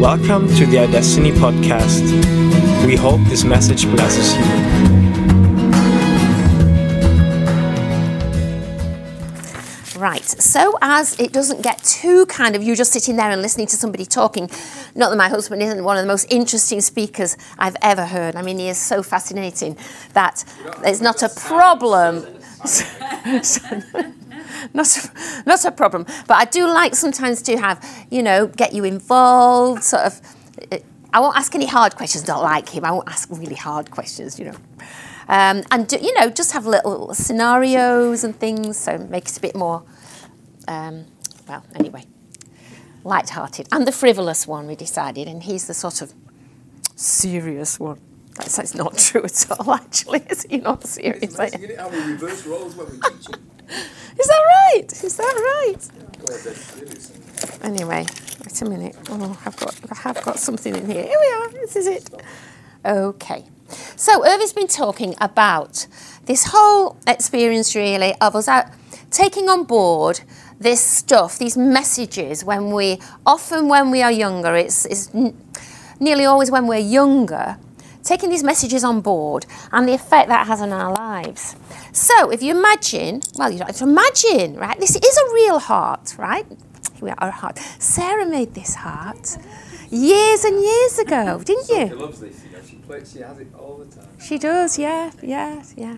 Welcome to the iDestiny podcast. We hope this message blesses you. Right, so as it doesn't get too kind of you just sitting there and listening to somebody talking, not that my husband isn't one of the most interesting speakers I've ever heard. I mean, he is so fascinating that it's not a problem. not a, not a problem. But I do like sometimes to have, you know, get you involved, sort of. I won't ask any hard questions, not like him. I won't ask really hard questions, you know. Um, and, do, you know, just have little scenarios and things, so make it a bit more, um, well, anyway, light-hearted. And the frivolous one, we decided, and he's the sort of serious one. That's, that's not true at all, actually. Is he not serious? It's it, how we reverse roles when we teach it. Is that right? Is that right? Anyway, wait a minute. Oh, I've got, I have got something in here. Here we are. This is it. Okay. So Irvin's been talking about this whole experience, really, of us out taking on board this stuff, these messages. When we often, when we are younger, it's, it's nearly always when we're younger, taking these messages on board and the effect that has on our lives. So, if you imagine, well, you don't have to imagine, right? This is a real heart, right? Here we are, our heart. Sarah made this heart years and years ago, didn't you? loves this, you know, she plays, she has it all the time. She does, yeah, yeah, yeah.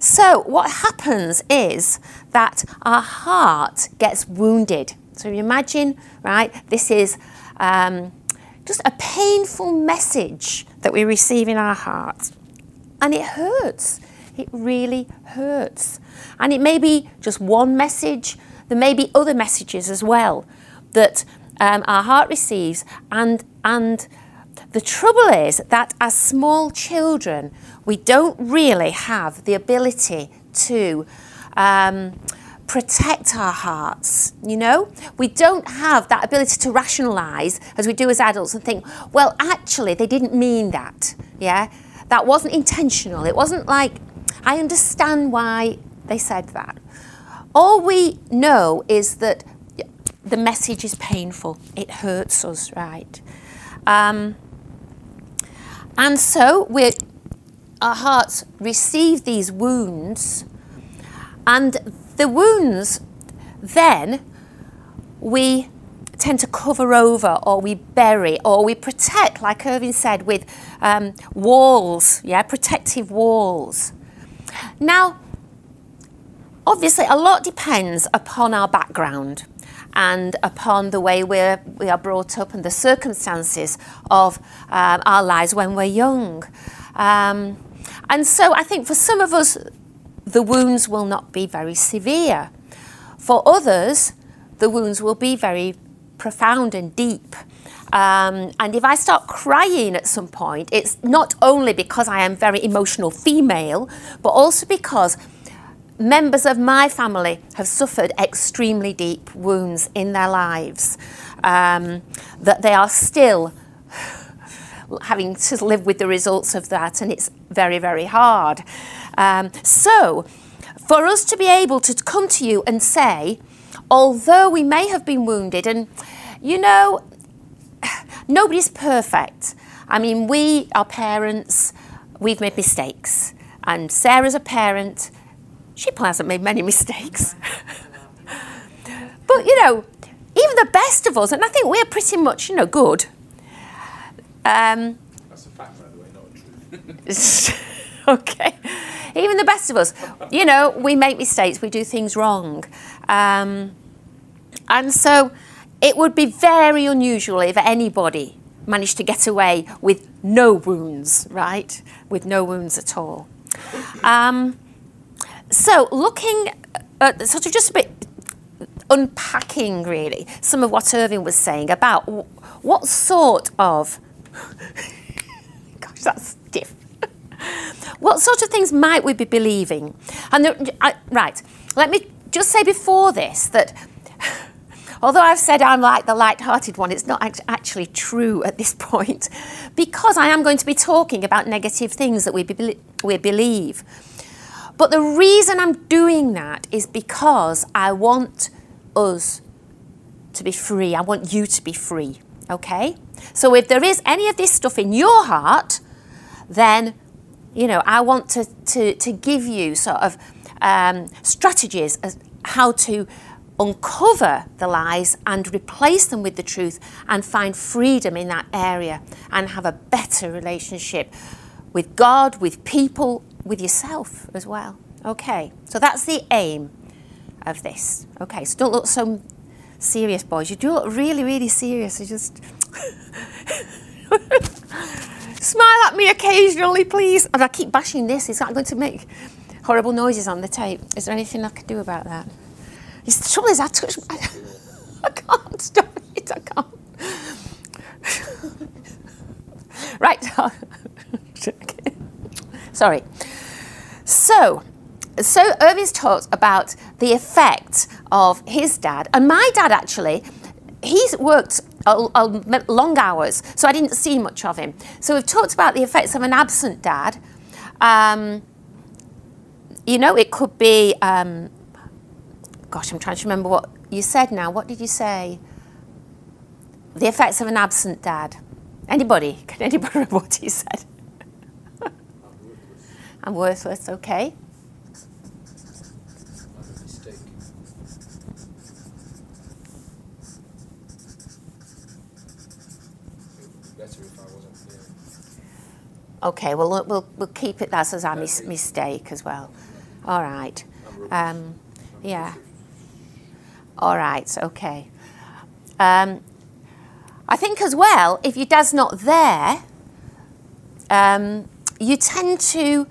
So, what happens is that our heart gets wounded. So, you imagine, right, this is um, just a painful message that we receive in our heart. And it hurts. It really hurts. And it may be just one message, there may be other messages as well that um, our heart receives. And, and the trouble is that as small children, we don't really have the ability to um, protect our hearts. You know, we don't have that ability to rationalize as we do as adults and think, well, actually, they didn't mean that. Yeah, that wasn't intentional. It wasn't like, I understand why they said that. All we know is that the message is painful. It hurts us, right? Um, and so we our hearts receive these wounds, and the wounds then we tend to cover over or we bury or we protect, like Irving said, with um, walls, yeah, protective walls. Now, obviously, a lot depends upon our background and upon the way we're, we are brought up and the circumstances of um, our lives when we're young. Um, and so I think for some of us, the wounds will not be very severe. For others, the wounds will be very profound and deep. Um, and if I start crying at some point, it's not only because I am very emotional female, but also because members of my family have suffered extremely deep wounds in their lives, um, that they are still having to live with the results of that, and it's very, very hard. Um, so, for us to be able to come to you and say, although we may have been wounded, and you know, nobody's perfect. I mean, we are parents, we've made mistakes, and Sarah's a parent, she probably hasn't made many mistakes. but you know, even the best of us, and I think we're pretty much, you know, good. Um, That's a fact, by the way, not a truth. okay. Even the best of us, you know, we make mistakes, we do things wrong. Um, and so it would be very unusual if anybody managed to get away with no wounds, right? With no wounds at all. Um, so looking at sort of just a bit unpacking really some of what Irving was saying about what sort of gosh that's what sort of things might we be believing and there, I, right let me just say before this that although I've said I'm like the light-hearted one it's not actually true at this point because I am going to be talking about negative things that we, be- we believe but the reason I'm doing that is because I want us to be free. I want you to be free. Okay? So if there is any of this stuff in your heart, then, you know, I want to, to, to give you sort of um, strategies as how to uncover the lies and replace them with the truth and find freedom in that area and have a better relationship with God, with people, with yourself as well. Okay, so that's the aim of this. Okay, so don't look so serious, boys. You do look really, really serious. You just smile at me occasionally, please. And I keep bashing this. Is that going to make horrible noises on the tape? Is there anything I can do about that? It's, the trouble is, I touch. I, I can't stop it. I can't. right. Sorry. So, so Irvin's talked about the effect of his dad, and my dad actually, he's worked long hours, so I didn't see much of him. So we've talked about the effects of an absent dad. Um, you know, it could be, um, gosh, I'm trying to remember what you said now. What did you say? The effects of an absent dad. Anybody? Can anybody remember what he said? I'm worthless, okay. I'm a mistake. It would be better if I wasn't here. Okay, well, we'll, we'll, we'll keep it that as our mis- mistake as well. All right. Um, yeah. All right, okay. Um, I think as well, if your dad's not there, um, you tend to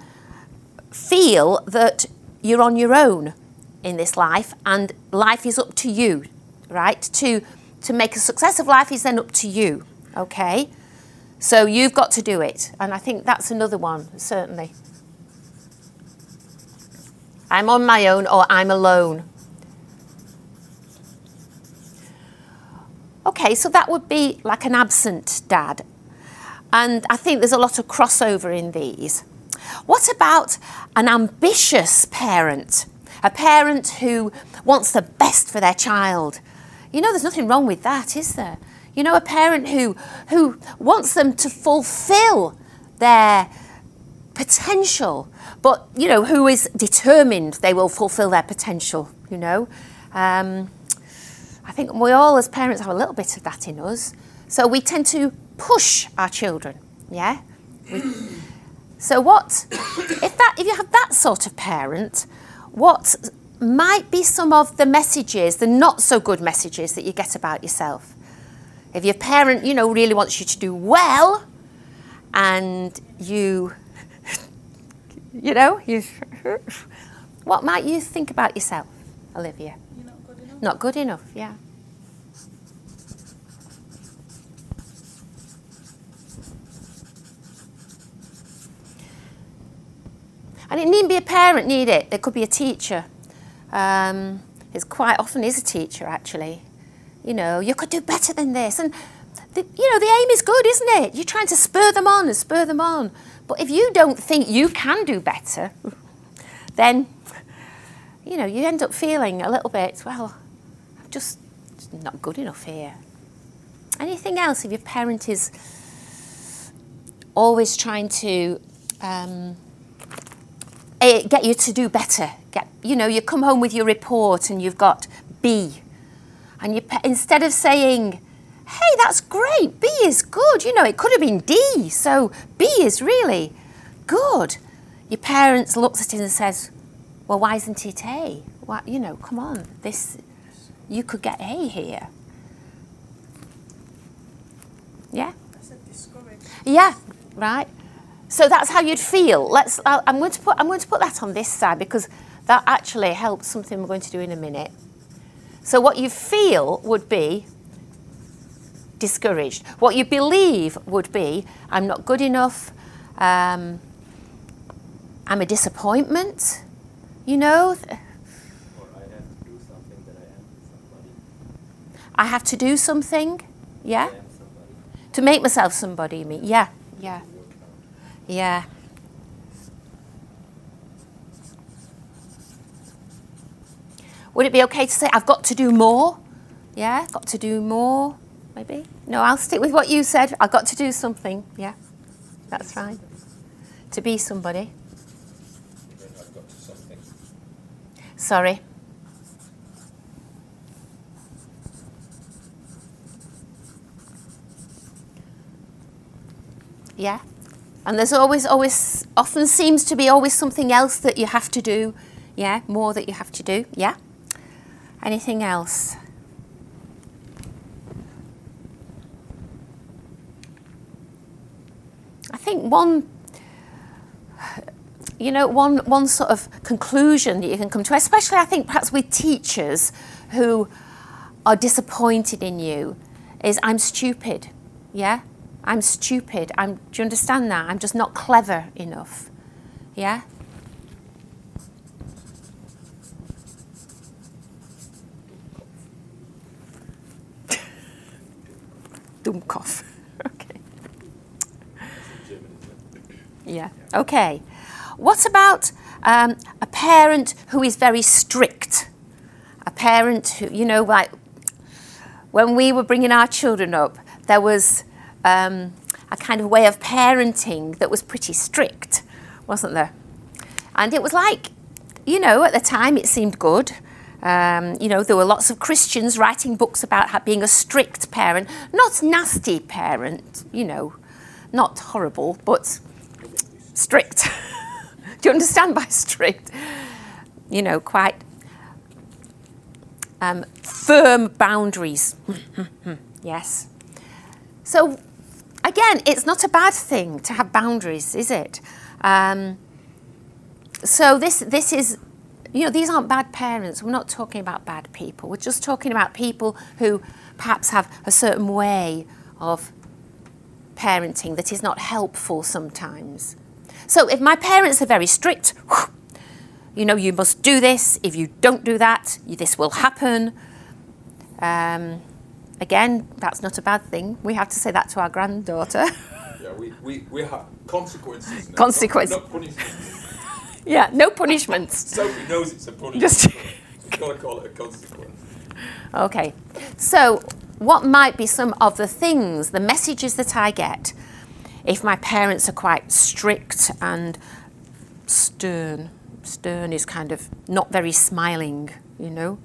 feel that you're on your own in this life and life is up to you, right? To, to make a success of life is then up to you, okay? So you've got to do it. And I think that's another one, certainly. I'm on my own or I'm alone. Okay, so that would be like an absent dad. And I think there's a lot of crossover in these. What about an ambitious parent? A parent who wants the best for their child. You know, there's nothing wrong with that, is there? You know, a parent who, who wants them to fulfill their potential, but, you know, who is determined they will fulfill their potential, you know. Um, I think we all, as parents, have a little bit of that in us. So we tend to push our children, yeah? We, so what, if, that, if you have that sort of parent, what might be some of the messages, the not so good messages that you get about yourself? If your parent, you know, really wants you to do well and you, you know, you, what might you think about yourself, Olivia? You're not good enough. Not good enough, yeah. And it needn't be a parent, need it? There could be a teacher. Um, it quite often is a teacher, actually. You know, you could do better than this. And, the, you know, the aim is good, isn't it? You're trying to spur them on and spur them on. But if you don't think you can do better, then, you know, you end up feeling a little bit, well, I'm just not good enough here. Anything else if your parent is always trying to um, eh, get you to do better? Get, you know, you come home with your report and you've got B, and you instead of saying, "Hey, that's great, B is good," you know, it could have been D, so B is really good. Your parents looks at it and says, "Well, why isn't it A? Why, you know, come on, this you could get A here." Yeah. I said discouraged. Yeah, right. So that's how you'd feel. Let's. I'm going to put. I'm going to put that on this side because that actually helps something we're going to do in a minute. So what you feel would be discouraged. What you believe would be, I'm not good enough. Um, I'm a disappointment. You know, Or I have to do something that I am somebody. I have to do something. Yeah, to make myself somebody. You mean? Yeah, yeah, yeah. Would it be okay to say, I've got to do more? Yeah, got to do more. maybe? No, I'll stick with what you said. I've got to do something. Yeah, that's fine. To be somebody. Sorry. Yeah. And there's always, always, often seems to be always something else that you have to do. Yeah, more that you have to do. Yeah. Anything else? I think one you know, one, one sort of conclusion that you can come to, especially I think perhaps with teachers who are disappointed in you, is I'm stupid. Yeah? I'm stupid. I'm, do you understand that? I'm just not clever enough. Yeah? Dummkopf. okay. German, isn't it? Yeah. Okay. What about um, a parent who is very strict? A parent who, you know, like when we were bringing our children up, there was um, a kind of way of parenting that was pretty strict, wasn't there? And it was like, you know, at the time it seemed good. Um, you know, there were lots of Christians writing books about being a strict parent, not nasty parent, you know, not horrible, but strict. Do you understand by strict? You know, quite um, firm boundaries. yes. So, again, it's not a bad thing to have boundaries, is it? Um, so this this is you know these aren't bad parents we're not talking about bad people we're just talking about people who perhaps have a certain way of parenting that is not helpful sometimes so if my parents are very strict you know you must do this if you don't do that this will happen um, again that's not a bad thing we have to say that to our granddaughter Yeah, we, we, we have consequences. now, Consequence. Not, not punishment. Yeah no punishments Sophie knows it's a punishment. Just- You've got to call it a consequence. Okay, so what might be some of the things, the messages that I get if my parents are quite strict and stern? Stern is kind of not very smiling, you know.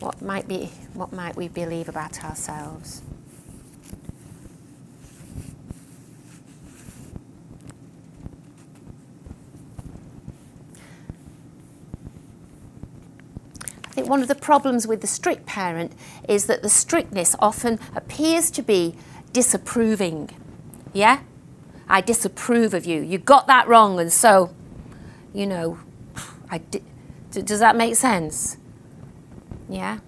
What might be what might we believe about ourselves? I think one of the problems with the strict parent is that the strictness often appears to be disapproving. Yeah? I disapprove of you. You got that wrong, and so, you know, I di- does that make sense? Yeah?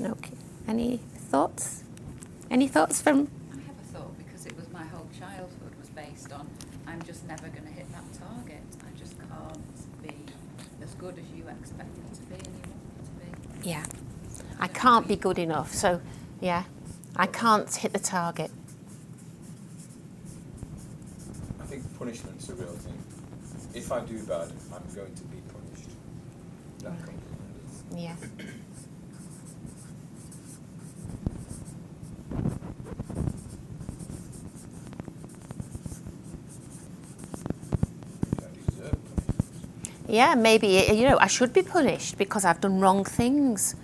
Okay. Any thoughts? Any thoughts from I have a thought because it was my whole childhood was based on I'm just never going to hit that target. I just can't be as good as you expect me to be and you want me to be. Yeah. I can't be good enough. So, yeah, I can't hit the target. I think punishment's a real thing. If I do bad, I'm going to be punished. That comes under. Yeah. I deserve punishment. Yeah, maybe, you know, I should be punished because I've done wrong things.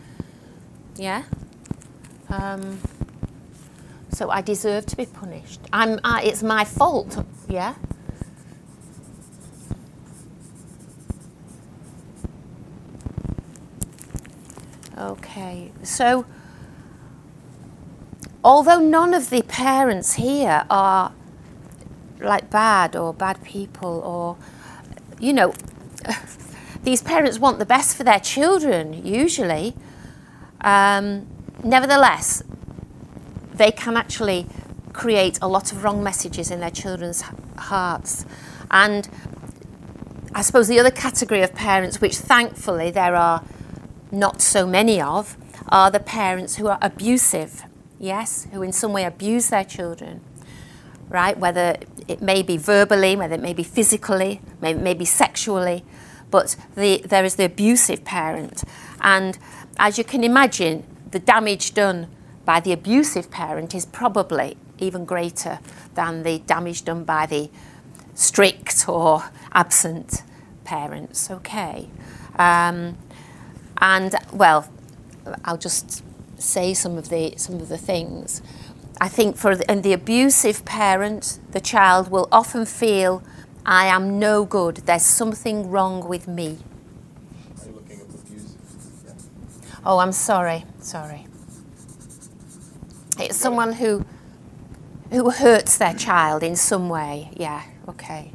Yeah? Um, so I deserve to be punished. I'm, I, it's my fault. Yeah? Okay, so although none of the parents here are like bad or bad people or, you know, these parents want the best for their children usually. Um, nevertheless, they can actually create a lot of wrong messages in their children's hearts. And I suppose the other category of parents, which thankfully there are not so many of, are the parents who are abusive, yes, who in some way abuse their children, right? Whether it may be verbally, whether it may be physically, may, maybe sexually, but the, there is the abusive parent. And as you can imagine, the damage done by the abusive parent is probably even greater than the damage done by the strict or absent parents. Okay. Um, and well, I'll just say some of the some of the things. I think for the, and the abusive parent, the child will often feel, "I am no good. There's something wrong with me." Yeah. Oh, I'm sorry. Sorry. It's someone who who hurts their child in some way. Yeah. Okay.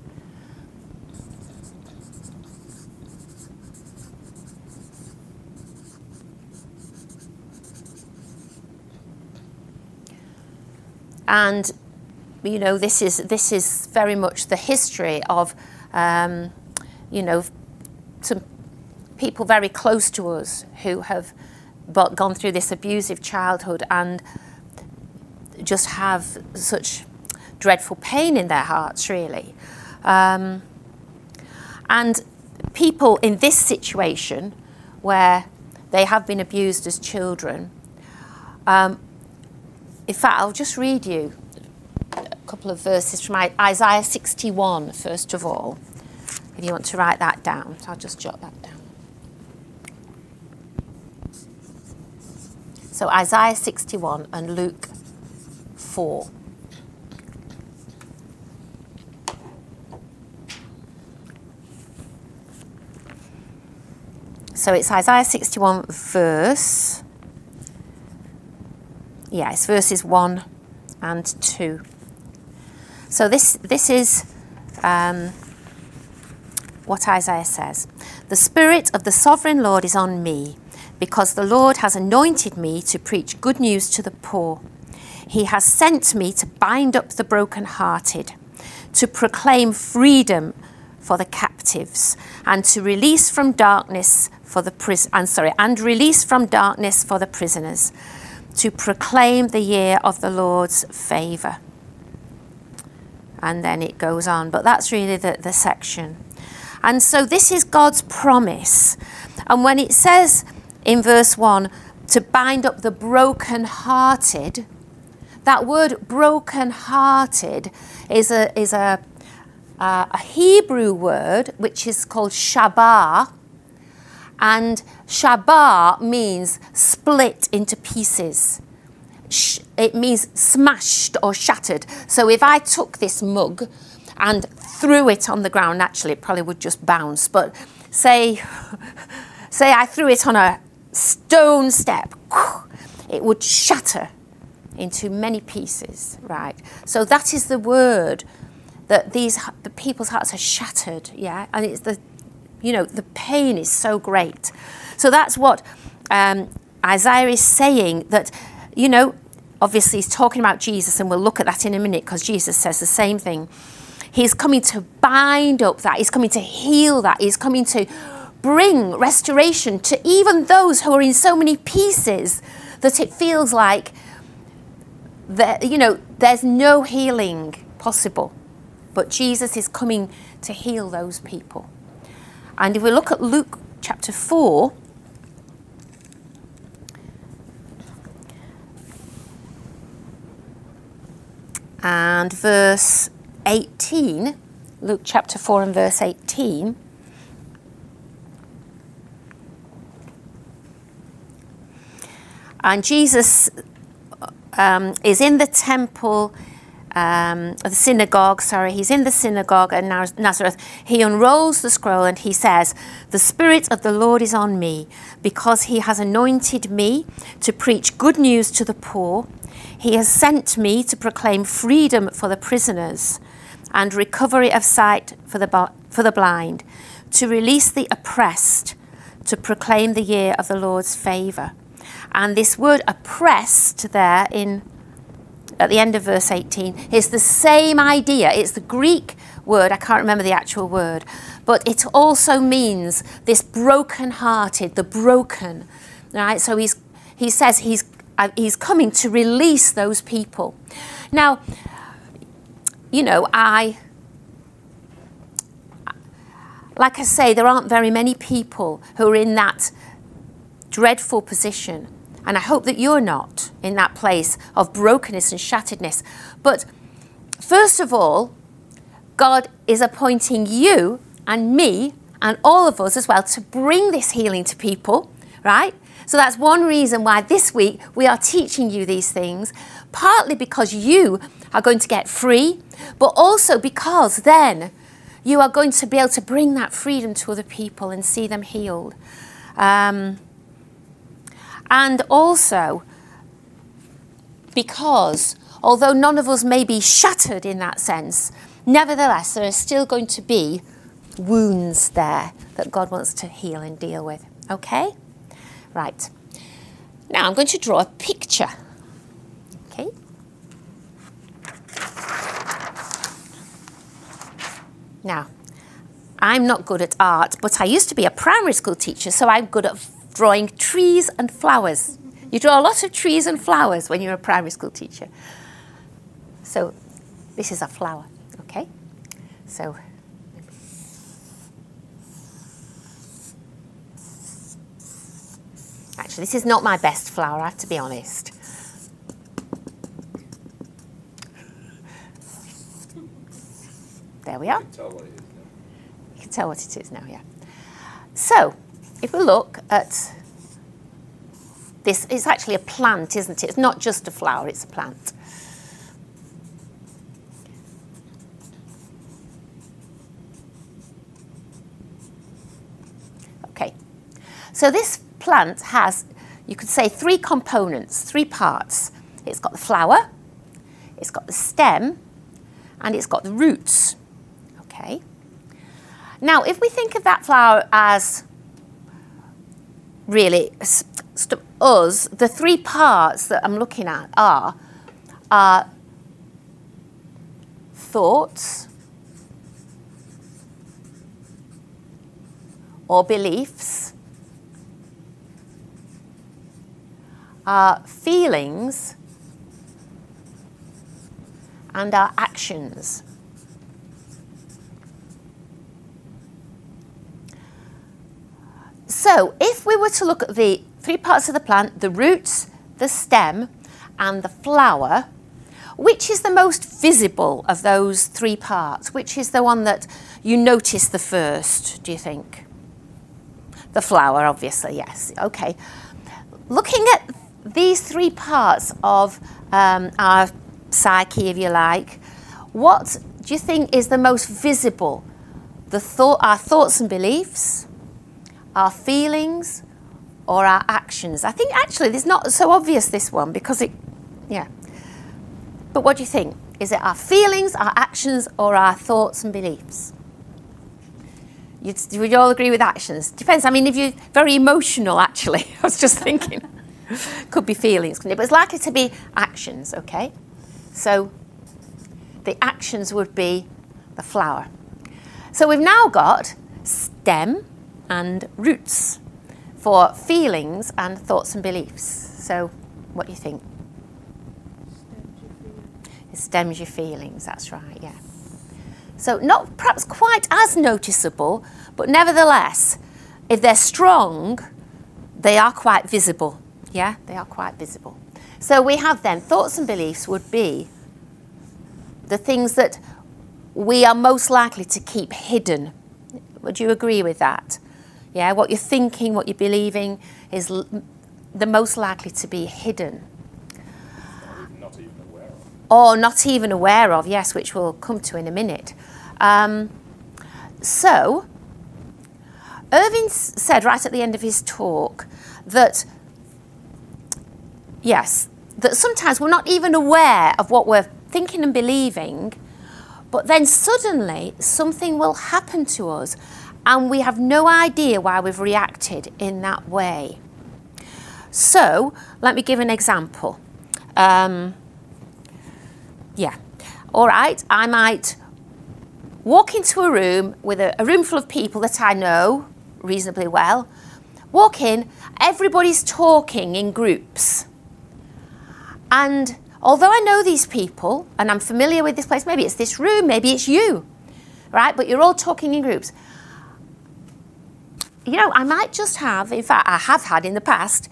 And you know this is this is very much the history of um, you know some people very close to us who have but gone through this abusive childhood and just have such dreadful pain in their hearts really. Um, and people in this situation where they have been abused as children um, in fact, I'll just read you a couple of verses from Isaiah 61, first of all, if you want to write that down. So I'll just jot that down. So Isaiah 61 and Luke 4. So it's Isaiah 61, verse yeah, it's verses 1 and 2. So this, this is um, what Isaiah says The Spirit of the Sovereign Lord is on me, because the Lord has anointed me to preach good news to the poor. He has sent me to bind up the brokenhearted, to proclaim freedom for the captives, and to release from darkness for the pris- and sorry, and release from darkness for the prisoners to proclaim the year of the Lord's favour. And then it goes on, but that's really the, the section. And so this is God's promise. And when it says in verse 1 to bind up the broken-hearted, that word broken-hearted is a, is a, uh, a Hebrew word which is called shabar, and shabar means split into pieces. It means smashed or shattered. So if I took this mug and threw it on the ground, naturally it probably would just bounce. But say, say I threw it on a stone step, it would shatter into many pieces, right? So that is the word that these the people's hearts are shattered, yeah, and it's the you know, the pain is so great. So that's what um, Isaiah is saying that, you know, obviously he's talking about Jesus, and we'll look at that in a minute because Jesus says the same thing. He's coming to bind up that, he's coming to heal that, he's coming to bring restoration to even those who are in so many pieces that it feels like that you know there's no healing possible but Jesus is coming to heal those people and if we look at Luke chapter 4, and verse 18, Luke chapter 4 and verse 18. And Jesus um, is in the temple um, the synagogue, sorry, he's in the synagogue at Nazareth. He unrolls the scroll and he says, The Spirit of the Lord is on me because he has anointed me to preach good news to the poor. He has sent me to proclaim freedom for the prisoners and recovery of sight for the, for the blind, to release the oppressed, to proclaim the year of the Lord's favour. And this word oppressed there in at the end of verse 18 It's the same idea. It's the Greek word, I can't remember the actual word, but it also means this broken-hearted, the broken. Right? So he's, he says he's, uh, he's coming to release those people. Now, you know, I like I say, there aren't very many people who are in that dreadful position. And I hope that you're not in that place of brokenness and shatteredness. But first of all, God is appointing you and me and all of us as well to bring this healing to people, right? So that's one reason why this week we are teaching you these things, partly because you are going to get free, but also because then you are going to be able to bring that freedom to other people and see them healed. Um, and also because although none of us may be shattered in that sense, nevertheless, there are still going to be wounds there that God wants to heal and deal with. Okay? Right. Now I'm going to draw a picture. Okay? Now, I'm not good at art, but I used to be a primary school teacher, so I'm good at drawing trees and flowers. You draw a lot of trees and flowers when you're a primary school teacher. So, this is a flower, okay? So, actually, this is not my best flower, I have to be honest. There we are. You can tell what it is now. You can tell what it is now, yeah. So, if we look at this, it's actually a plant, isn't it? It's not just a flower, it's a plant. Okay, so this plant has, you could say, three components, three parts. It's got the flower, it's got the stem, and it's got the roots. Okay. Now, if we think of that flower as really us, the three parts that I'm looking at are, are thoughts or beliefs, our feelings, and our actions. So, if we were to look at the three parts of the plant the roots, the stem, and the flower which is the most visible of those three parts? Which is the one that you notice the first, do you think? The flower, obviously, yes. Okay. Looking at these three parts of um, our psyche, if you like, what do you think is the most visible? The thought, our thoughts and beliefs, our feelings, or our actions? I think actually it's not so obvious this one because it, yeah. But what do you think? Is it our feelings, our actions, or our thoughts and beliefs? You'd, would you all agree with actions? Depends. I mean, if you're very emotional, actually, I was just thinking, could be feelings, couldn't it? But it's likely to be actions, okay? So the actions would be the flower. So we've now got stem and roots for feelings and thoughts and beliefs. So what do you think? It stems your feelings, that's right, yeah. So, not perhaps quite as noticeable, but nevertheless, if they're strong, they are quite visible. Yeah, they are quite visible. So, we have then thoughts and beliefs would be the things that we are most likely to keep hidden. Would you agree with that? Yeah, what you're thinking, what you're believing is l- the most likely to be hidden Not even aware of. or not even aware of, yes, which we'll come to in a minute. Um, so, Irving said right at the end of his talk that, yes, that sometimes we're not even aware of what we're thinking and believing, but then suddenly something will happen to us and we have no idea why we've reacted in that way. So, let me give an example. Um, yeah. All right, I might walk into a room with a, a room full of people that I know reasonably well. Walk in, everybody's talking in groups. And although I know these people and I'm familiar with this place, maybe it's this room, maybe it's you, right? But you're all talking in groups. You know, I might just have, in fact, I have had in the past,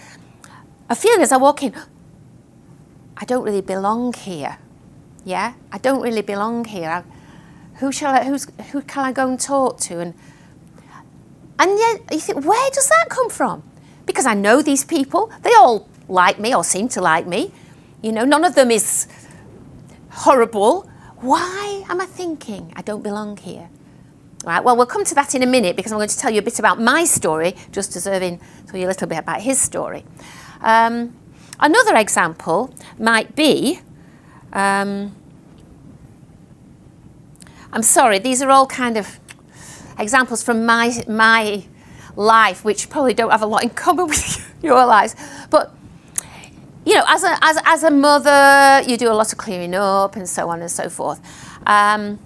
a feeling as I walk in, I don't really belong here. Yeah, I don't really belong here. I, who shall I, who's, who can I go and talk to? And and yet you think, where does that come from? Because I know these people, they all like me or seem to like me. You know, none of them is horrible. Why am I thinking I don't belong here? Right, well, we'll come to that in a minute because I'm going to tell you a bit about my story, just as Irvin tell you a little bit about his story. Um, another example might be um, I'm sorry, these are all kind of examples from my, my life, which probably don't have a lot in common with your lives. But, you know, as a, as, as a mother, you do a lot of clearing up and so on and so forth. Um,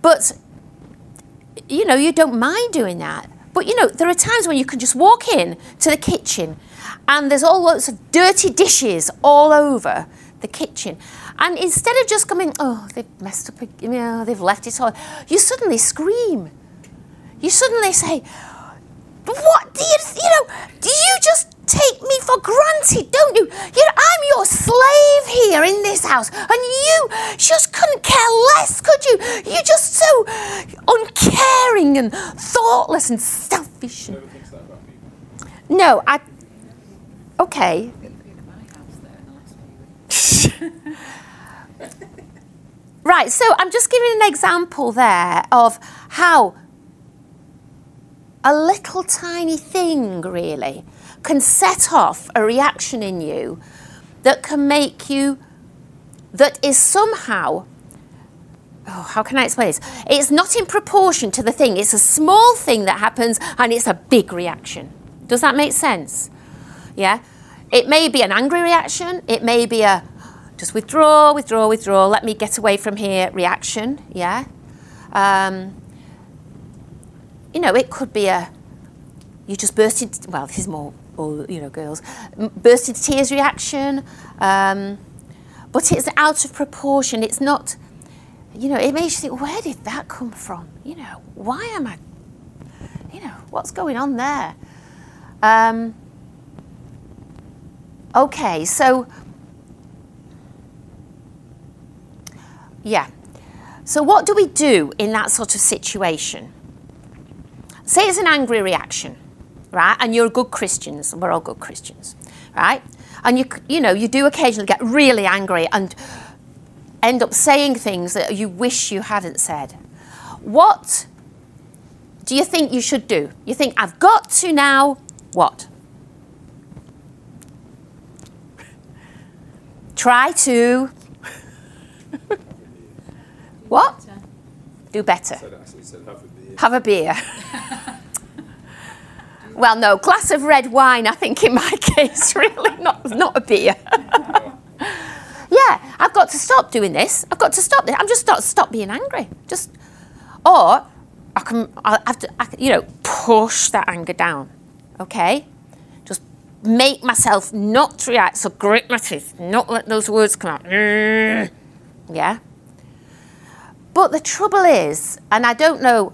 but, you know, you don't mind doing that. But, you know, there are times when you can just walk in to the kitchen and there's all lots of dirty dishes all over the kitchen. And instead of just coming, oh, they've messed up, you know, they've left it all, you suddenly scream. You suddenly say, what do you, you know, do you just take me for granted, don't you? You know, I'm your slave here in this house, and you just couldn't care less, could you? You're just so uncaring and thoughtless and selfish. And, Never thinks that about people. no, I, okay, Been at my house there in the last few weeks. Right, so I'm just giving an example there of how a little tiny thing really can set off a reaction in you that can make you, that is somehow, oh, how can I explain this? It's not in proportion to the thing, it's a small thing that happens and it's a big reaction. Does that make sense? Yeah? It may be an angry reaction, it may be a just withdraw, withdraw, withdraw, let me get away from here reaction, yeah? Um, you know, it could be a, you just burst into, well, this is more, all, you know, girls, burst into tears reaction, um, but it's out of proportion. It's not, you know, it makes you think, where did that come from? You know, why am I, you know, what's going on there? Um, okay, so, yeah. So, what do we do in that sort of situation? Say it's an angry reaction, right? And you're good Christians, and we're all good Christians, right? And you, you know, you do occasionally get really angry and end up saying things that you wish you hadn't said. What do you think you should do? You think, I've got to now, what? Try to. what? Do better. Said actually said have a beer. Have a beer. well, no, glass of red wine, I think, in my case, really, not, not a beer. yeah, I've got to stop doing this. I've got to stop this. I'm just not stop being angry. Just, or I can, I have to, I you know, push that anger down. Okay, just make myself not react. So grit my teeth, not let those words come out. Yeah. But the trouble is, and I don't know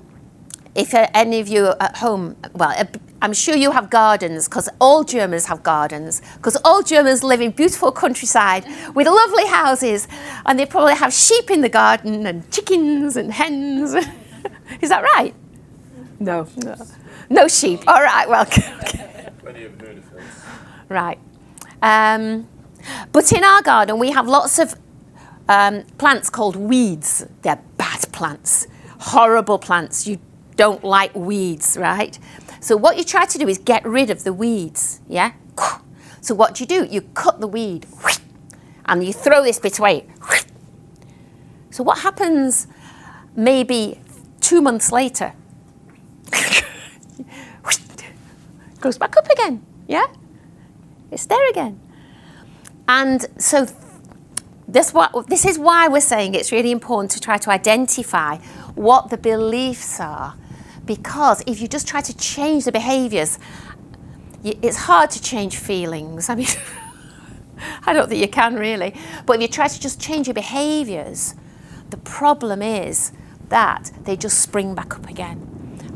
if uh, any of you at home, well, uh, I'm sure you have gardens because all Germans have gardens because all Germans live in beautiful countryside with lovely houses and they probably have sheep in the garden and chickens and hens. is that right? No. No, no sheep. All right, well. Plenty of. Right. Um, but in our garden, we have lots of um, plants called weeds. They're bad plants, horrible plants. You don't like weeds, right? So what you try to do is get rid of the weeds, yeah? So what do you do? You cut the weed and you throw this bit away. So what happens maybe two months later? Goes back up again, yeah? It's there again. And so this, what, this is why we're saying it's really important to try to identify what the beliefs are. Because if you just try to change the behaviors, it's hard to change feelings. I mean, I don't think you can really. But if you try to just change your behaviors, the problem is that they just spring back up again.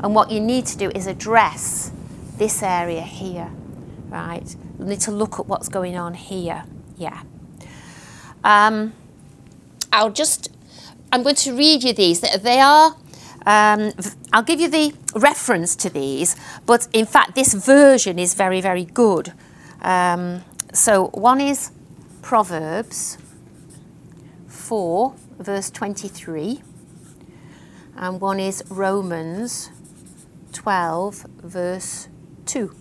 And what you need to do is address this area here, right? You need to look at what's going on here. Yeah. Um, I'll just, I'm going to read you these. They- They are, um, I'll give you the reference to these, but in fact, this version is very, very good. Um, so one is Proverbs 4, verse 23, and one is Romans 12, verse 2.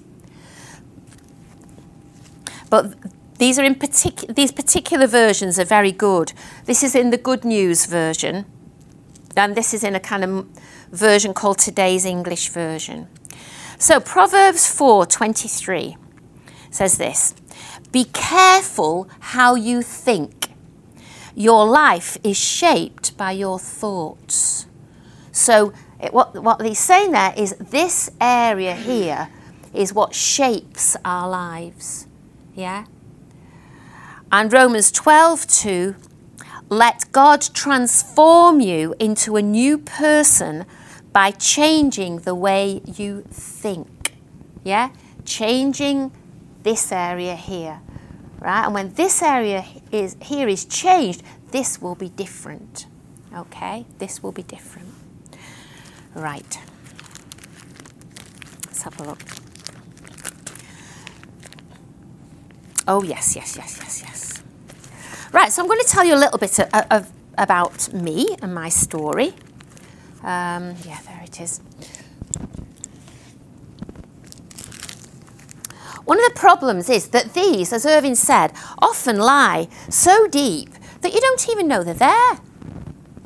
But these are in partic- these particular versions are very good. This is in the Good News version, and this is in a kind of version called Today's English Version. So Proverbs 4:23 says this: Be careful how you think. Your life is shaped by your thoughts. So it, what what he's saying there is this area here is what shapes our lives. Yeah? And Romans 12 2 let God transform you into a new person by changing the way you think. Yeah? Changing this area here. Right? And when this area is here is changed, this will be different. Okay? This will be different. Right. Let's have a look. Oh, yes, yes, yes, yes, yes. Right, so I'm going to tell you a little bit of, of, about me and my story. Um, yeah, there it is. One of the problems is that these, as Irving said, often lie so deep that you don't even know they're there.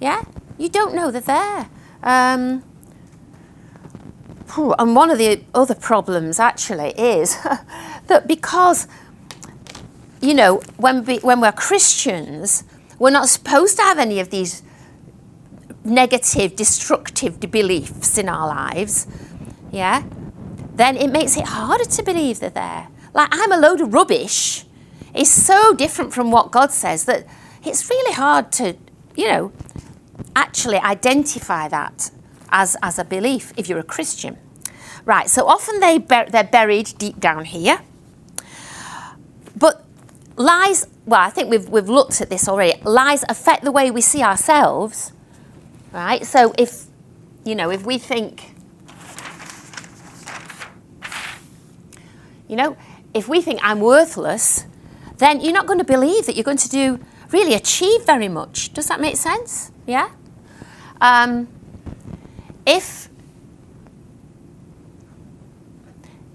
Yeah? You don't know they're there. Um, and one of the other problems actually is that because you know, when, we, when we're Christians, we're not supposed to have any of these negative, destructive beliefs in our lives, yeah, then it makes it harder to believe they're there. Like, I'm a load of rubbish is so different from what God says that it's really hard to, you know, actually identify that as, as a belief if you're a Christian. Right, so often they bur- they're buried deep down here. Lies, well, I think we've, we've looked at this already. Lies affect the way we see ourselves, right? So if, you know, if we think, you know, if we think I'm worthless, then you're not going to believe that you're going to do, really achieve very much. Does that make sense? Yeah? Um, if,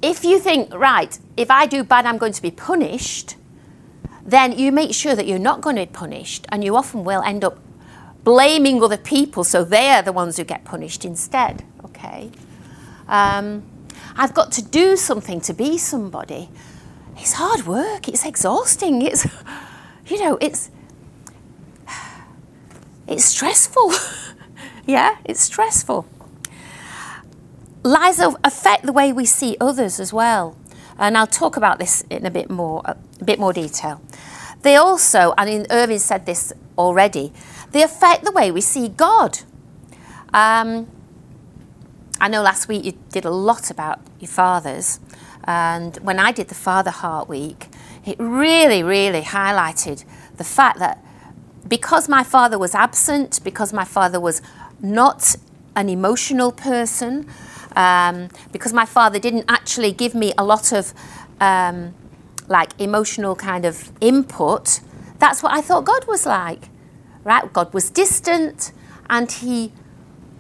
if you think, right, if I do bad, I'm going to be punished, then you make sure that you're not going to be punished, and you often will end up blaming other people so they're the ones who get punished instead. Okay? Um, I've got to do something to be somebody. It's hard work, it's exhausting, it's, you know, it's, it's stressful. yeah, it's stressful. Lies affect the way we see others as well. And I'll talk about this in a bit more, a bit more detail. They also, and in- Irving said this already, they affect the way we see God. Um, I know last week you did a lot about your fathers, and when I did the Father Heart Week, it really, really highlighted the fact that because my father was absent, because my father was not an emotional person, um, because my father didn't actually give me a lot of um, like emotional kind of input, that's what I thought God was like. Right? God was distant and he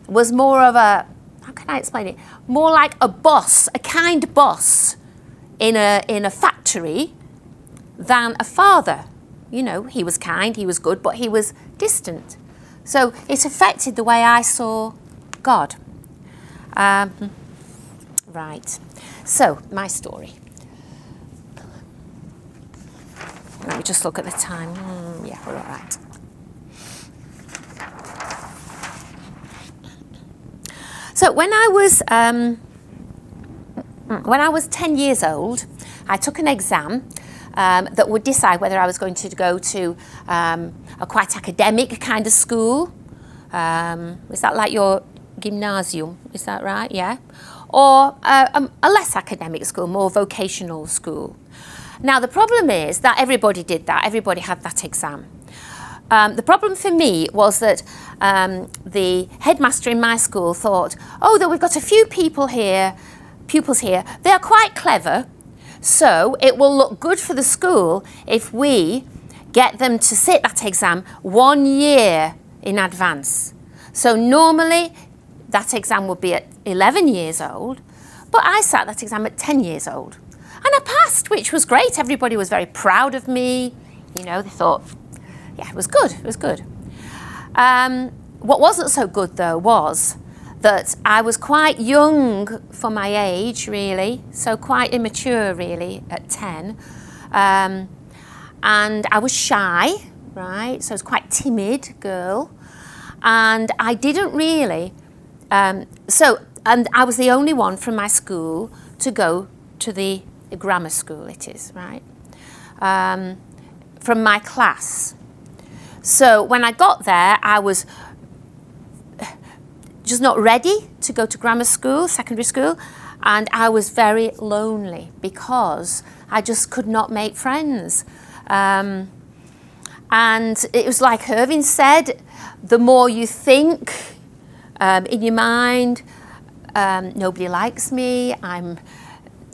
was more of a, how can I explain it? More like a boss, a kind boss in a, in a factory than a father. You know, he was kind, he was good, but he was distant. So it affected the way I saw God. Um, right. So, my story. Let me just look at the time. Hmm, yeah, we're all right. So when I was um, when I was 10 years old, I took an exam um, that would decide whether I was going to go to um, a quite academic kind of school. Um, was that like your gymnasium, is that right? Yeah. Or uh, um, a less academic school, more vocational school. Now, the problem is that everybody did that, everybody had that exam. Um, the problem for me was that um, the headmaster in my school thought, oh, that we've got a few people here, pupils here, they are quite clever, so it will look good for the school if we get them to sit that exam one year in advance. So normally that exam would be at 11 years old, but I sat that exam at 10 years old. And I passed, which was great. Everybody was very proud of me. You know, they thought, yeah, it was good, it was good. Um, what wasn't so good though was that I was quite young for my age, really, so quite immature, really, at 10. Um, and I was shy, right? So I was quite timid girl, and I didn't really. Um, so, and I was the only one from my school to go to the grammar school. It is right um, from my class. So when I got there, I was just not ready to go to grammar school, secondary school, and I was very lonely because I just could not make friends. Um, and it was like Irving said the more you think um, in your mind, um, nobody likes me, I'm,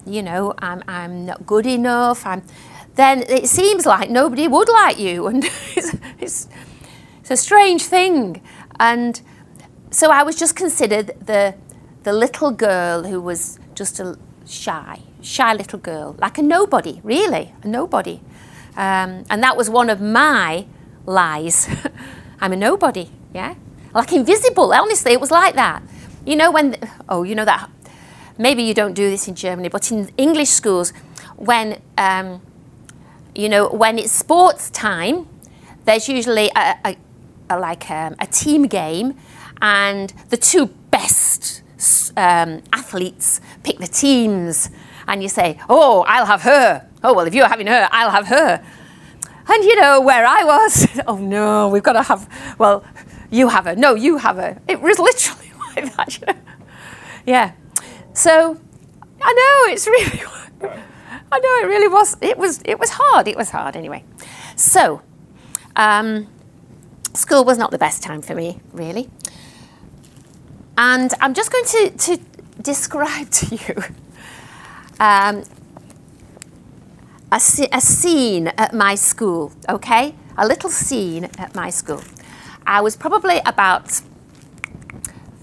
you know, I'm, I'm not good enough, I'm, then it seems like nobody would like you. And it's, it's, it's a strange thing. And so I was just considered the, the little girl who was just a shy, shy little girl, like a nobody, really, a nobody. Um, and that was one of my lies. I'm a nobody, yeah? Like invisible, honestly, it was like that. You know, when, oh, you know that, maybe you don't do this in Germany, but in English schools, when, um, you know, when it's sports time, there's usually a, a, a like um, a team game, and the two best um, athletes pick the teams, and you say, "Oh, I'll have her." Oh well, if you're having her, I'll have her. And you know where I was. oh no, we've got to have. Well, you have her. No, you have her. It was literally like that. Yeah. So I know it's really. I know it really was. It was. It was hard. It was hard anyway. So. Um, school was not the best time for me, really. And I'm just going to, to describe to you um, a, a scene at my school, okay? A little scene at my school. I was probably about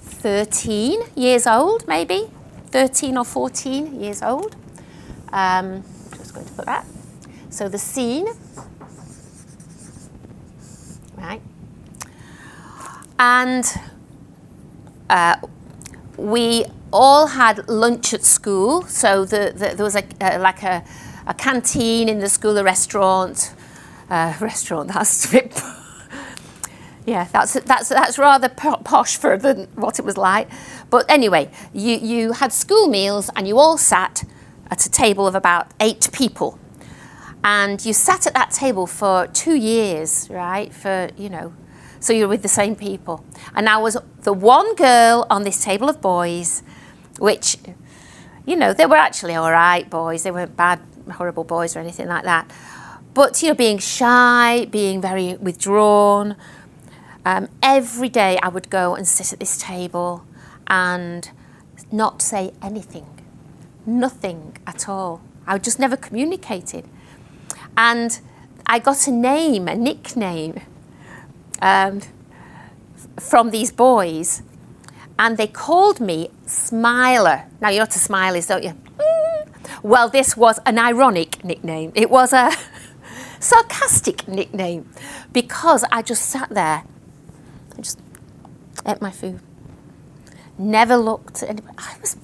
13 years old, maybe 13 or 14 years old. Um, just going to put that. So the scene, right? And uh, we all had lunch at school. So the, the, there was a, uh, like a, a canteen in the school, a restaurant. Uh, restaurant, that's a bit. Yeah, that's, that's, that's rather posh for what it was like. But anyway, you, you had school meals and you all sat at a table of about eight people. And you sat at that table for two years, right? For, you know, so you're with the same people. And I was the one girl on this table of boys, which, you know, they were actually all right boys. They weren't bad, horrible boys or anything like that. But, you know, being shy, being very withdrawn. Um, every day I would go and sit at this table and not say anything, nothing at all. I just never communicated. And I got a name, a nickname um, from these boys, and they called me Smiler. Now, you know what a smile is, don't you? Mm. Well, this was an ironic nickname. It was a sarcastic nickname because I just sat there and just ate my food. Never looked at anybody. I was,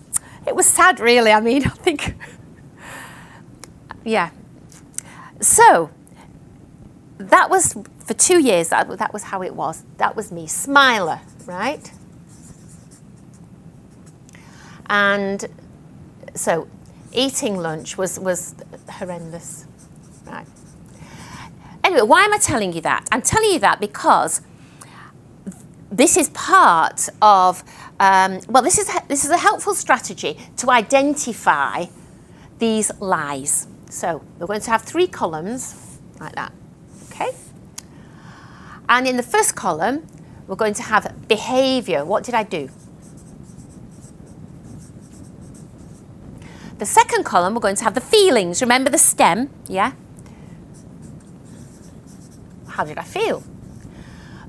it was sad, really. I mean, I think, yeah. So, that was for two years, that, that was how it was. That was me, smiler, right? And so eating lunch was, was horrendous, right? Anyway, why am I telling you that? I'm telling you that because this is part of, um, well, this is, this is a helpful strategy to identify these lies. So we're going to have three columns like that, okay? And in the first column, we're going to have behavior. What did I do? The second column, we're going to have the feelings. Remember the stem, yeah? How did I feel?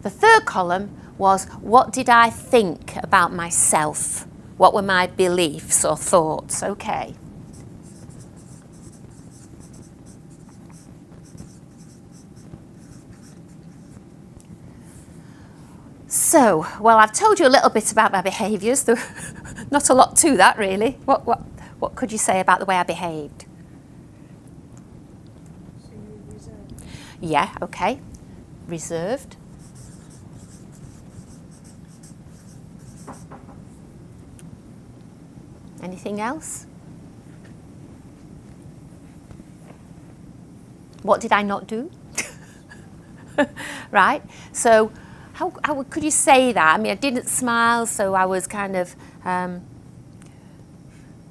The third column was what did I think about myself? What were my beliefs or thoughts? Okay. So, well, I've told you a little bit about my behaviours. Not a lot to that, really. What, what, what could you say about the way I behaved? So you reserve. Yeah, okay. Reserved. Anything else? What did I not do? right? So, how, how could you say that? I mean, I didn't smile, so I was kind of um,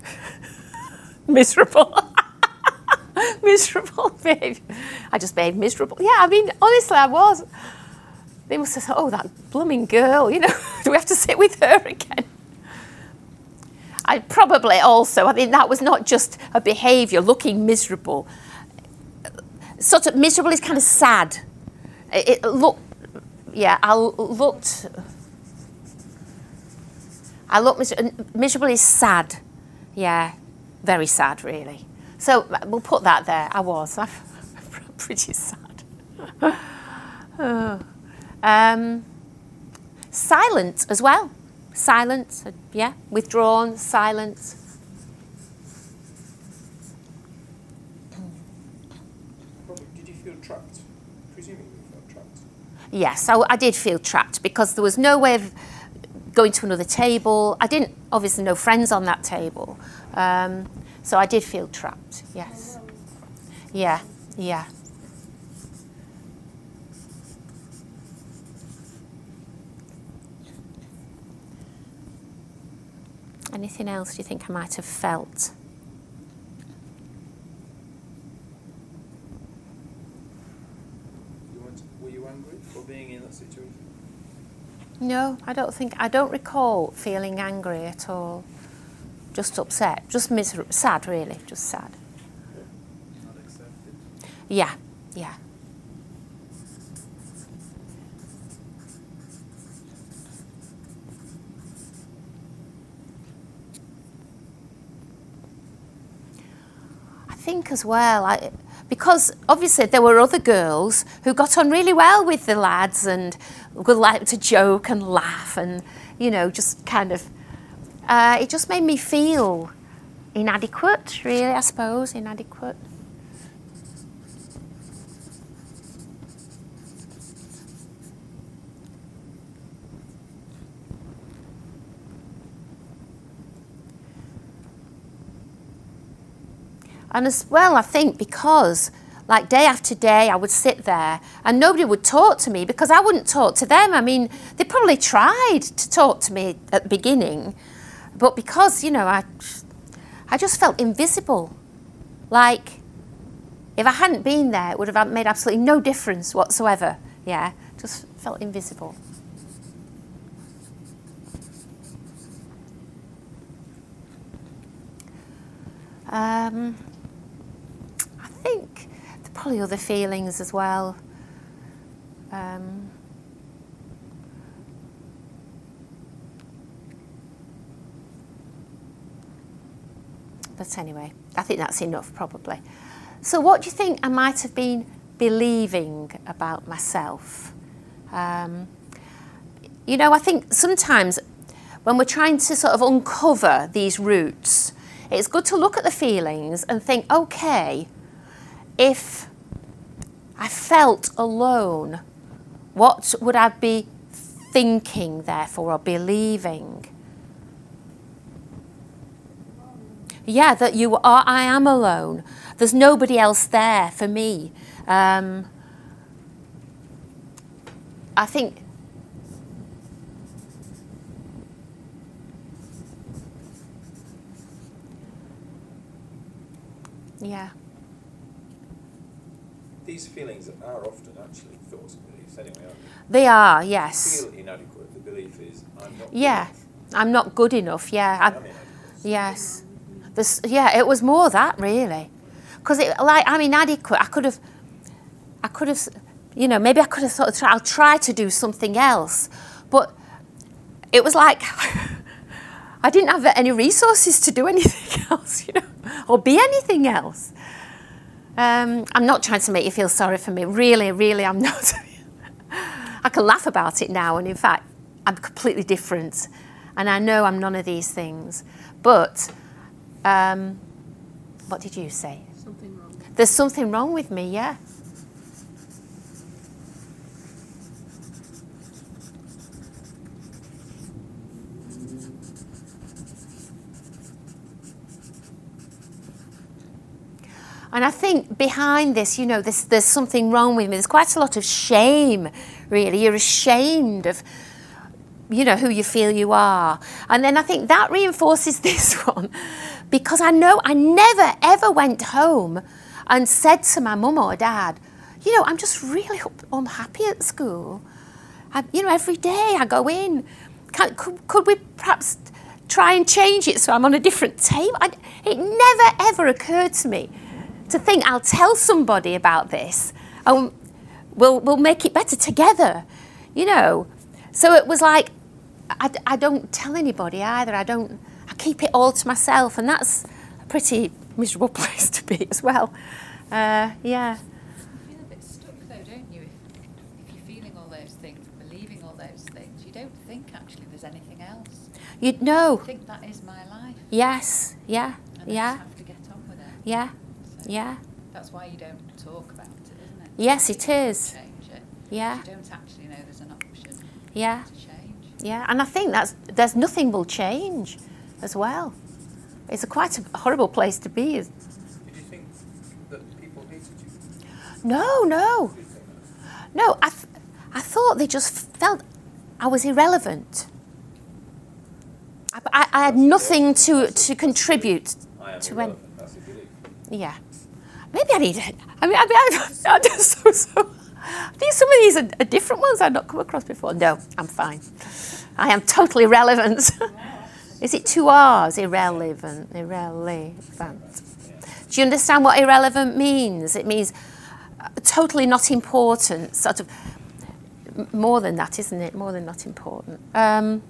miserable. miserable behaviour. I just behaved miserable. Yeah, I mean, honestly, I was. They must have thought, oh, that blooming girl, you know, do we have to sit with her again? I probably also, I mean, that was not just a behaviour, looking miserable. Sort of miserable is kind of sad. It, looked, yeah, I looked, I looked, mis- miserable is sad. Yeah, very sad, really. So we'll put that there. I was. I'm pretty sad. Oh. um, silent as well. Silent, uh, yeah. Withdrawn, silence. Did you feel trapped? Presuming you felt trapped. Yes, I, I did feel trapped because there was no way of going to another table. I didn't, obviously, no friends on that table. Um, so I did feel trapped, yes. Yeah, yeah. Anything else you think I might have felt? You weren't, were you angry for being in that situation? No, I don't think, I don't recall feeling angry at all. Just upset, just miserable, sad really, just sad. Not accepted. Yeah, yeah. Think as well, I, because obviously there were other girls who got on really well with the lads and would like to joke and laugh and, you know, just kind of, uh, it just made me feel inadequate, really, I suppose, inadequate. And as well, I think because like day after day, I would sit there and nobody would talk to me because I wouldn't talk to them. I mean, they probably tried to talk to me at the beginning, but because, you know, I, I just felt invisible. Like if I hadn't been there, it would have made absolutely no difference whatsoever. Yeah, just felt invisible. Um, think probably other feelings as well. Um, but anyway, I think that's enough probably. So, what do you think I might have been believing about myself? Um, you know, I think sometimes when we're trying to sort of uncover these roots, it's good to look at the feelings and think, okay, if I felt alone, what would I be thinking, therefore, or believing? Yeah, that you are, I am alone. There's nobody else there for me. Um, I think Yeah. These feelings are often actually thoughts and beliefs anyway, aren't They are, they? yes. Feel inadequate. The belief is, I'm not good Yeah. I'm not good enough. Yeah. I, I'm yes. This, yeah, it was more that really, because it like I'm inadequate. I could have, I could have, you know, maybe I could have thought I'll try to do something else, but it was like I didn't have any resources to do anything else, you know, or be anything else. Um, I'm not trying to make you feel sorry for me. Really, really, I'm not. I can laugh about it now, and in fact, I'm completely different, and I know I'm none of these things. But um, what did you say? Something wrong. There's something wrong with me, yeah. And I think behind this, you know, there's, there's something wrong with me. There's quite a lot of shame, really. You're ashamed of, you know, who you feel you are. And then I think that reinforces this one because I know I never ever went home and said to my mum or dad, you know, I'm just really unhappy at school. I, you know, every day I go in. Can, could, could we perhaps try and change it so I'm on a different table? I, it never ever occurred to me to think I'll tell somebody about this and we'll, we'll make it better together, you know. So it was like, I, I don't tell anybody either. I don't, I keep it all to myself, and that's a pretty miserable place to be as well. Uh, yeah. You feel a bit stuck though, don't you? If, if you're feeling all those things, believing all those things, you don't think actually there's anything else. You know, You think that is my life. yes, yeah, And yeah, just have to get on with it. yeah, yeah, That's why you don't talk about it, isn't it? Yes, You it can't. Change it. yeah, You don't actually know there's an option yeah, to change. yeah. And I think that's there's nothing will change as well. It's a quite a horrible place to be. Did you think that people hated you? No, no. You? No, I, th- I thought they just felt I was irrelevant. I, I, I had nothing to, to contribute I am to any. irrelevant. That's a. Yeah. Maybe I need it. I mean, I mean, I, I just so, so. These, some of these are, are different ones I've not come across before. No, I'm fine. I am totally relevant. Is it two R's? Irrelevant. Irrelevant. Do you understand what irrelevant means? It means uh, totally not important, sort of more than that, isn't it? More than not important. Um,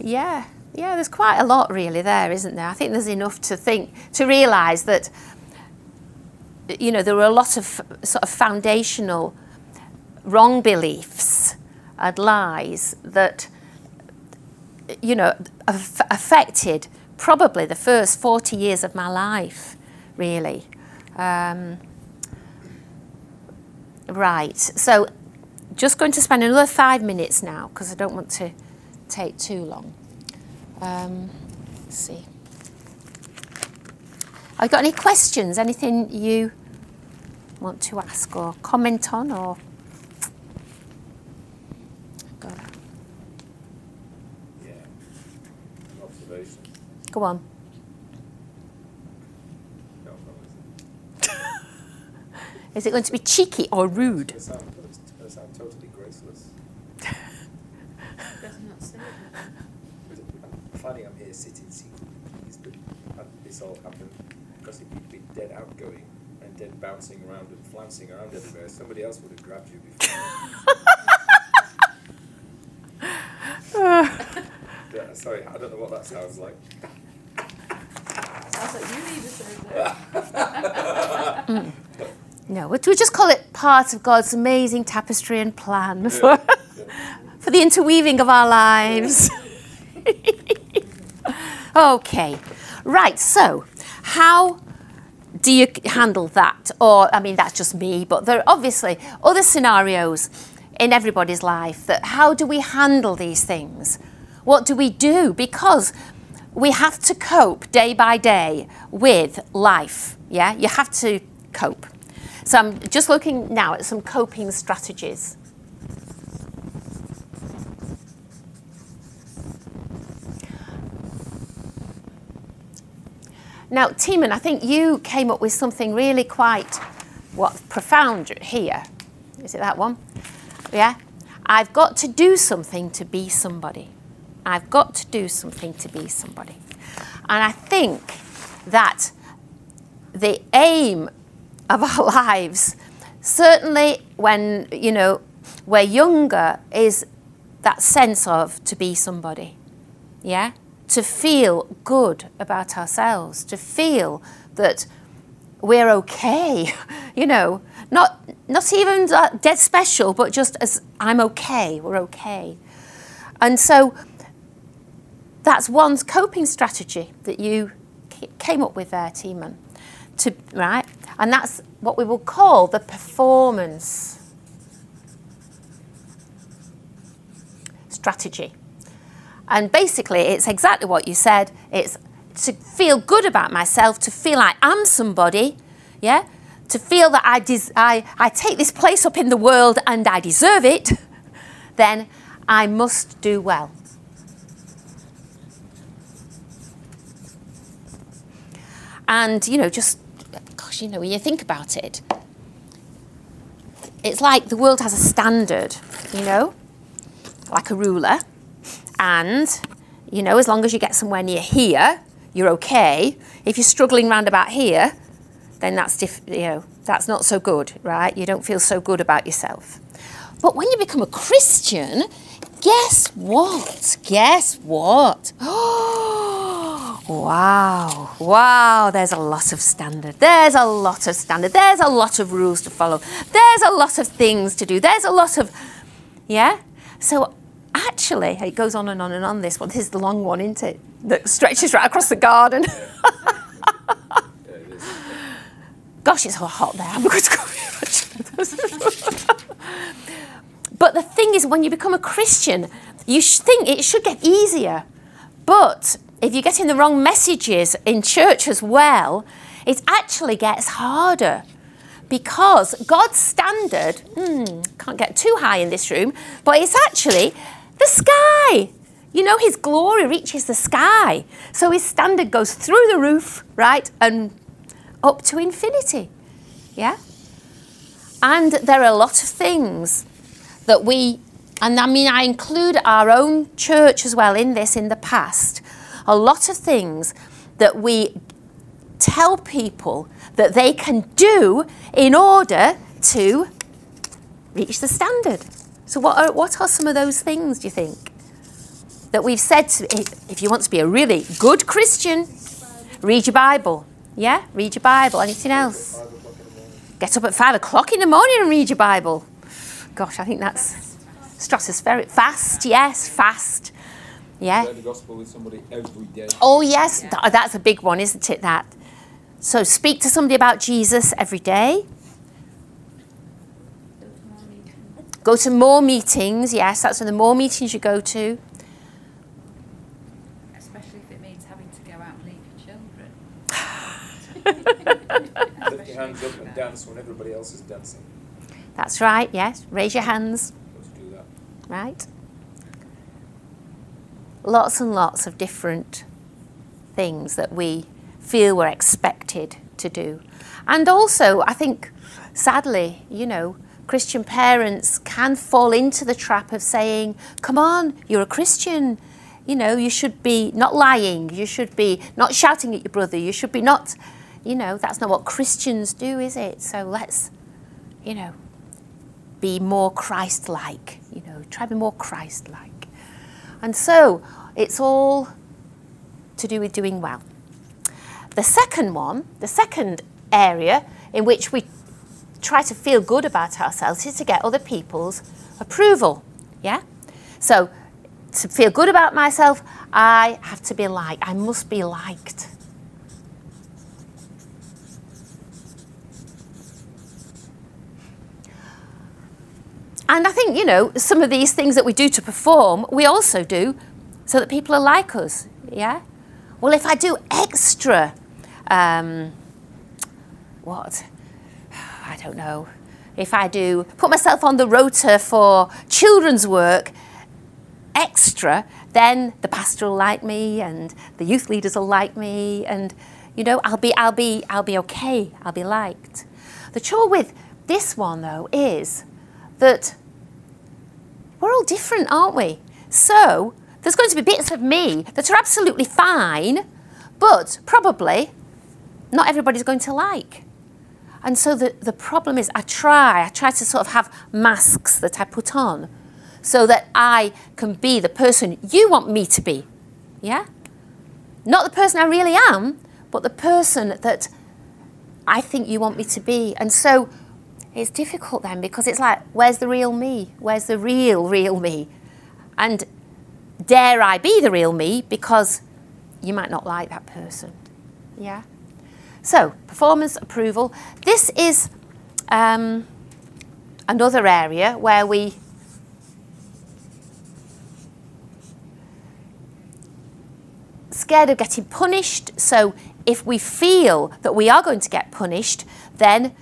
yeah, yeah, there's quite a lot really there, isn't there? I think there's enough to think, to realise that, you know, there were a lot of sort of foundational wrong beliefs and lies that, you know, aff- affected probably the first 40 years of my life, really. Um, right, so just going to spend another five minutes now because I don't want to take too long. Um, let's see. Have you got any questions? Anything you want to ask or comment on or? Go, Yeah. Observation. go on. Is it going to be cheeky or rude? It sounds, it sounds totally graceless. Does not say it. I'm I'm here sitting secretly pleased that uh, this all happened because if you'd been dead outgoing and dead bouncing around and flouncing around everywhere, somebody else would have grabbed you before. Yeah, sorry, I don't know what that sounds like. Sounds like you need a surgery. No, we we just call it part of God's amazing tapestry and plan for, for the interweaving of our lives. Okay, right, so how do you handle that? Or, I mean, that's just me, but there are obviously other scenarios in everybody's life that how do we handle these things? What do we do? Because we have to cope day by day with life. Yeah, you have to cope. So I'm just looking now at some coping strategies. Now, Timon, I think you came up with something really quite what profound here. Is it that one? Yeah. I've got to do something to be somebody. I've got to do something to be somebody. And I think that the aim of our lives, certainly when, you know, we're younger, is that sense of to be somebody. Yeah? To feel good about ourselves, to feel that we're okay, you know, not, not even dead special, but just as I'm okay, we're okay. And so that's one's coping strategy that you came up with there, Timon. To, right? And that's what we will call the performance strategy. And basically, it's exactly what you said. It's to feel good about myself, to feel I am somebody, yeah? To feel that I, des- I, I take this place up in the world and I deserve it, then I must do well. And, you know, just, gosh, you know, when you think about it, it's like the world has a standard, you know, like a ruler. And, you know, as long as you get somewhere near here, you're okay. If you're struggling round about here, then that's, diff- you know, that's not so good, right? You don't feel so good about yourself. But when you become a Christian, guess what? Guess what? wow, wow, there's a lot of standard. There's a lot of standard. There's a lot of rules to follow. There's a lot of things to do. There's a lot of, yeah? So actually, it goes on and on and on this one. This is the long one, isn't it? That stretches right across the garden. Gosh, it's hot there. I'm going to go. but the thing is, when you become a Christian, you think it should get easier. But if you're getting the wrong messages in church as well, it actually gets harder because God's standard, hmm, can't get too high in this room, but it's actually the sky. You know, His glory reaches the sky. So His standard goes through the roof, right, and up to infinity. Yeah? And there are a lot of things that we, and I mean, I include our own church as well in this in the past, a lot of things that we tell people that they can do in order to reach the standard. So, what are, what are some of those things, do you think? That we've said to, if if you want to be a really good Christian, read your Bible. Yeah? Read your Bible. Anything else? Five o'clock in the morning. Get up at five o'clock in the morning and read your Bible. Gosh, I think that's stratospheric. Fast, yes, fast. Yeah. Share the gospel with somebody every day. Oh, yes, that's a big one, isn't it? That. So speak to somebody about Jesus every day. Go to more meetings. Yes, that's the more meetings you go to. Especially if it means having to go out and leave your children. Lift your hands up and dance when everybody else is dancing. That's right. Yes, raise your hands. Do that. Right. Lots and lots of different things that we feel we're expected to do. And also, I think, sadly, you know, Christian parents can fall into the trap of saying, come on, you're a Christian. You know, you should be not lying. You should be not shouting at your brother. You should be not, you know, that's not what Christians do, is it? So let's, you know, be more Christ like. You know, try to be more Christ like. And so it's all to do with doing well. The second one, the second area in which we try to feel good about ourselves is to get other people's approval. Yeah? So to feel good about myself, I have to be liked. I must be liked. And I think, you know, some of these things that we do to perform, we also do so that people are like us. Yeah? Well, if I do extra, um, what? I don't know. If I do put myself on the rota for children's work extra, then the pastor will like me and the youth leaders will like me and, You know, I'll be, I'll be, I'll be okay. I'll be liked. The trouble with this one though is that we're all different, aren't we? So there's going to be bits of me that are absolutely fine, but probably not everybody's going to like. And so the, the problem is I try, I try to sort of have masks that I put on so that I can be the person you want me to be. Yeah? Not the person I really am, but the person that I think you want me to be. And so it's difficult then because it's like, where's the real me? Where's the real, real me? And dare I be the real me because you might not like that person. Yeah? So, performance approval. This is um, another area where we scared of getting punished. So, if we feel that we are going to get punished, then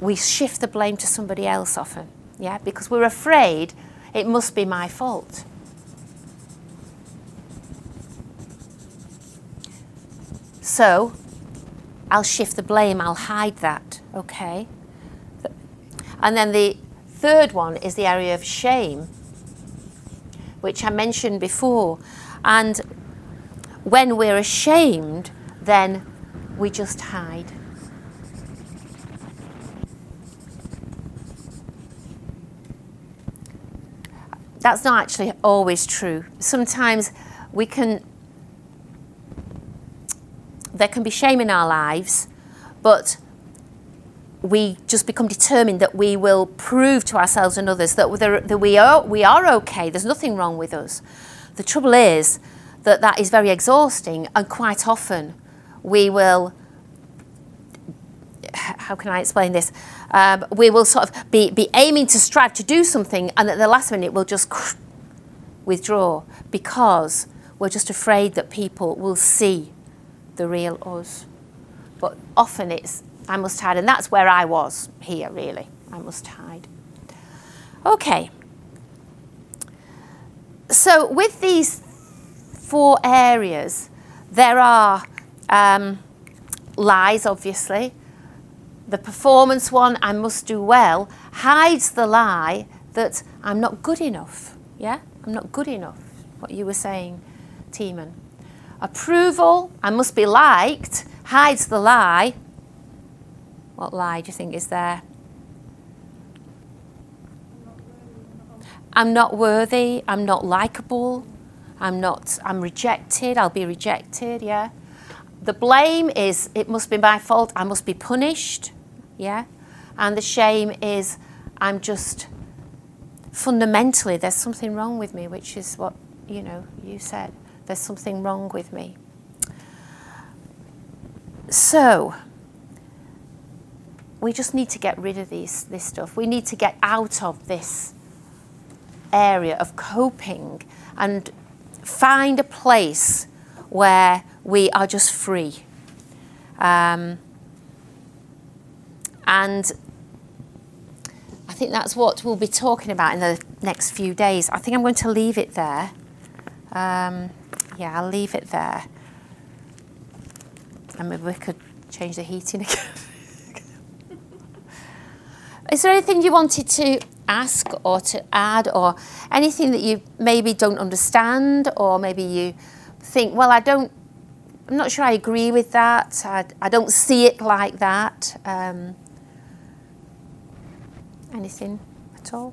we shift the blame to somebody else often. Yeah, because we're afraid it must be my fault. So, I'll shift the blame, I'll hide that, okay? And then the third one is the area of shame, which I mentioned before. And when we're ashamed, then we just hide. That's not actually always true. Sometimes we can, there can be shame in our lives, but we just become determined that we will prove to ourselves and others that, that we, are, we are okay, there's nothing wrong with us. The trouble is that that is very exhausting, and quite often we will. How can I explain this? Um, we will sort of be, be aiming to strive to do something, and at the last minute we'll just withdraw because we're just afraid that people will see the real us. But often it's, I must hide, and that's where I was here, really. I must hide. Okay. So, with these four areas, there are um, lies, obviously. The performance one, I must do well, hides the lie that I'm not good enough. Yeah? I'm not good enough. What you were saying, Timon. Approval, I must be liked, hides the lie. What lie do you think is there? I'm not worthy, I'm not likable, I'm not, I'm rejected, I'll be rejected, yeah. The blame is, it must be my fault, I must be punished, yeah. And the shame is, I'm just, fundamentally, there's something wrong with me, which is what, you know, you said. There's something wrong with me. So, we just need to get rid of these, this stuff. We need to get out of this area of coping and find a place where we are just free. Um, and I think that's what we'll be talking about in the next few days. I think I'm going to leave it there. Um, yeah, I'll leave it there. And maybe we could change the heating again. Is there anything you wanted to ask or to add or anything that you maybe don't understand or maybe you think, well, I don't, I'm not sure I agree with that. I, I don't see it like that. Um, anything at all?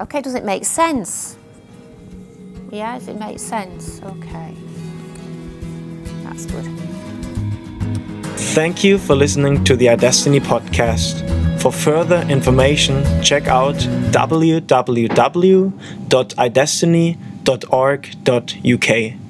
Okay, does it make sense? Yeah, does it make sense? Okay. That's good. Thank you for listening to the iDestiny podcast. For further information, check out www.idestiny.org.uk.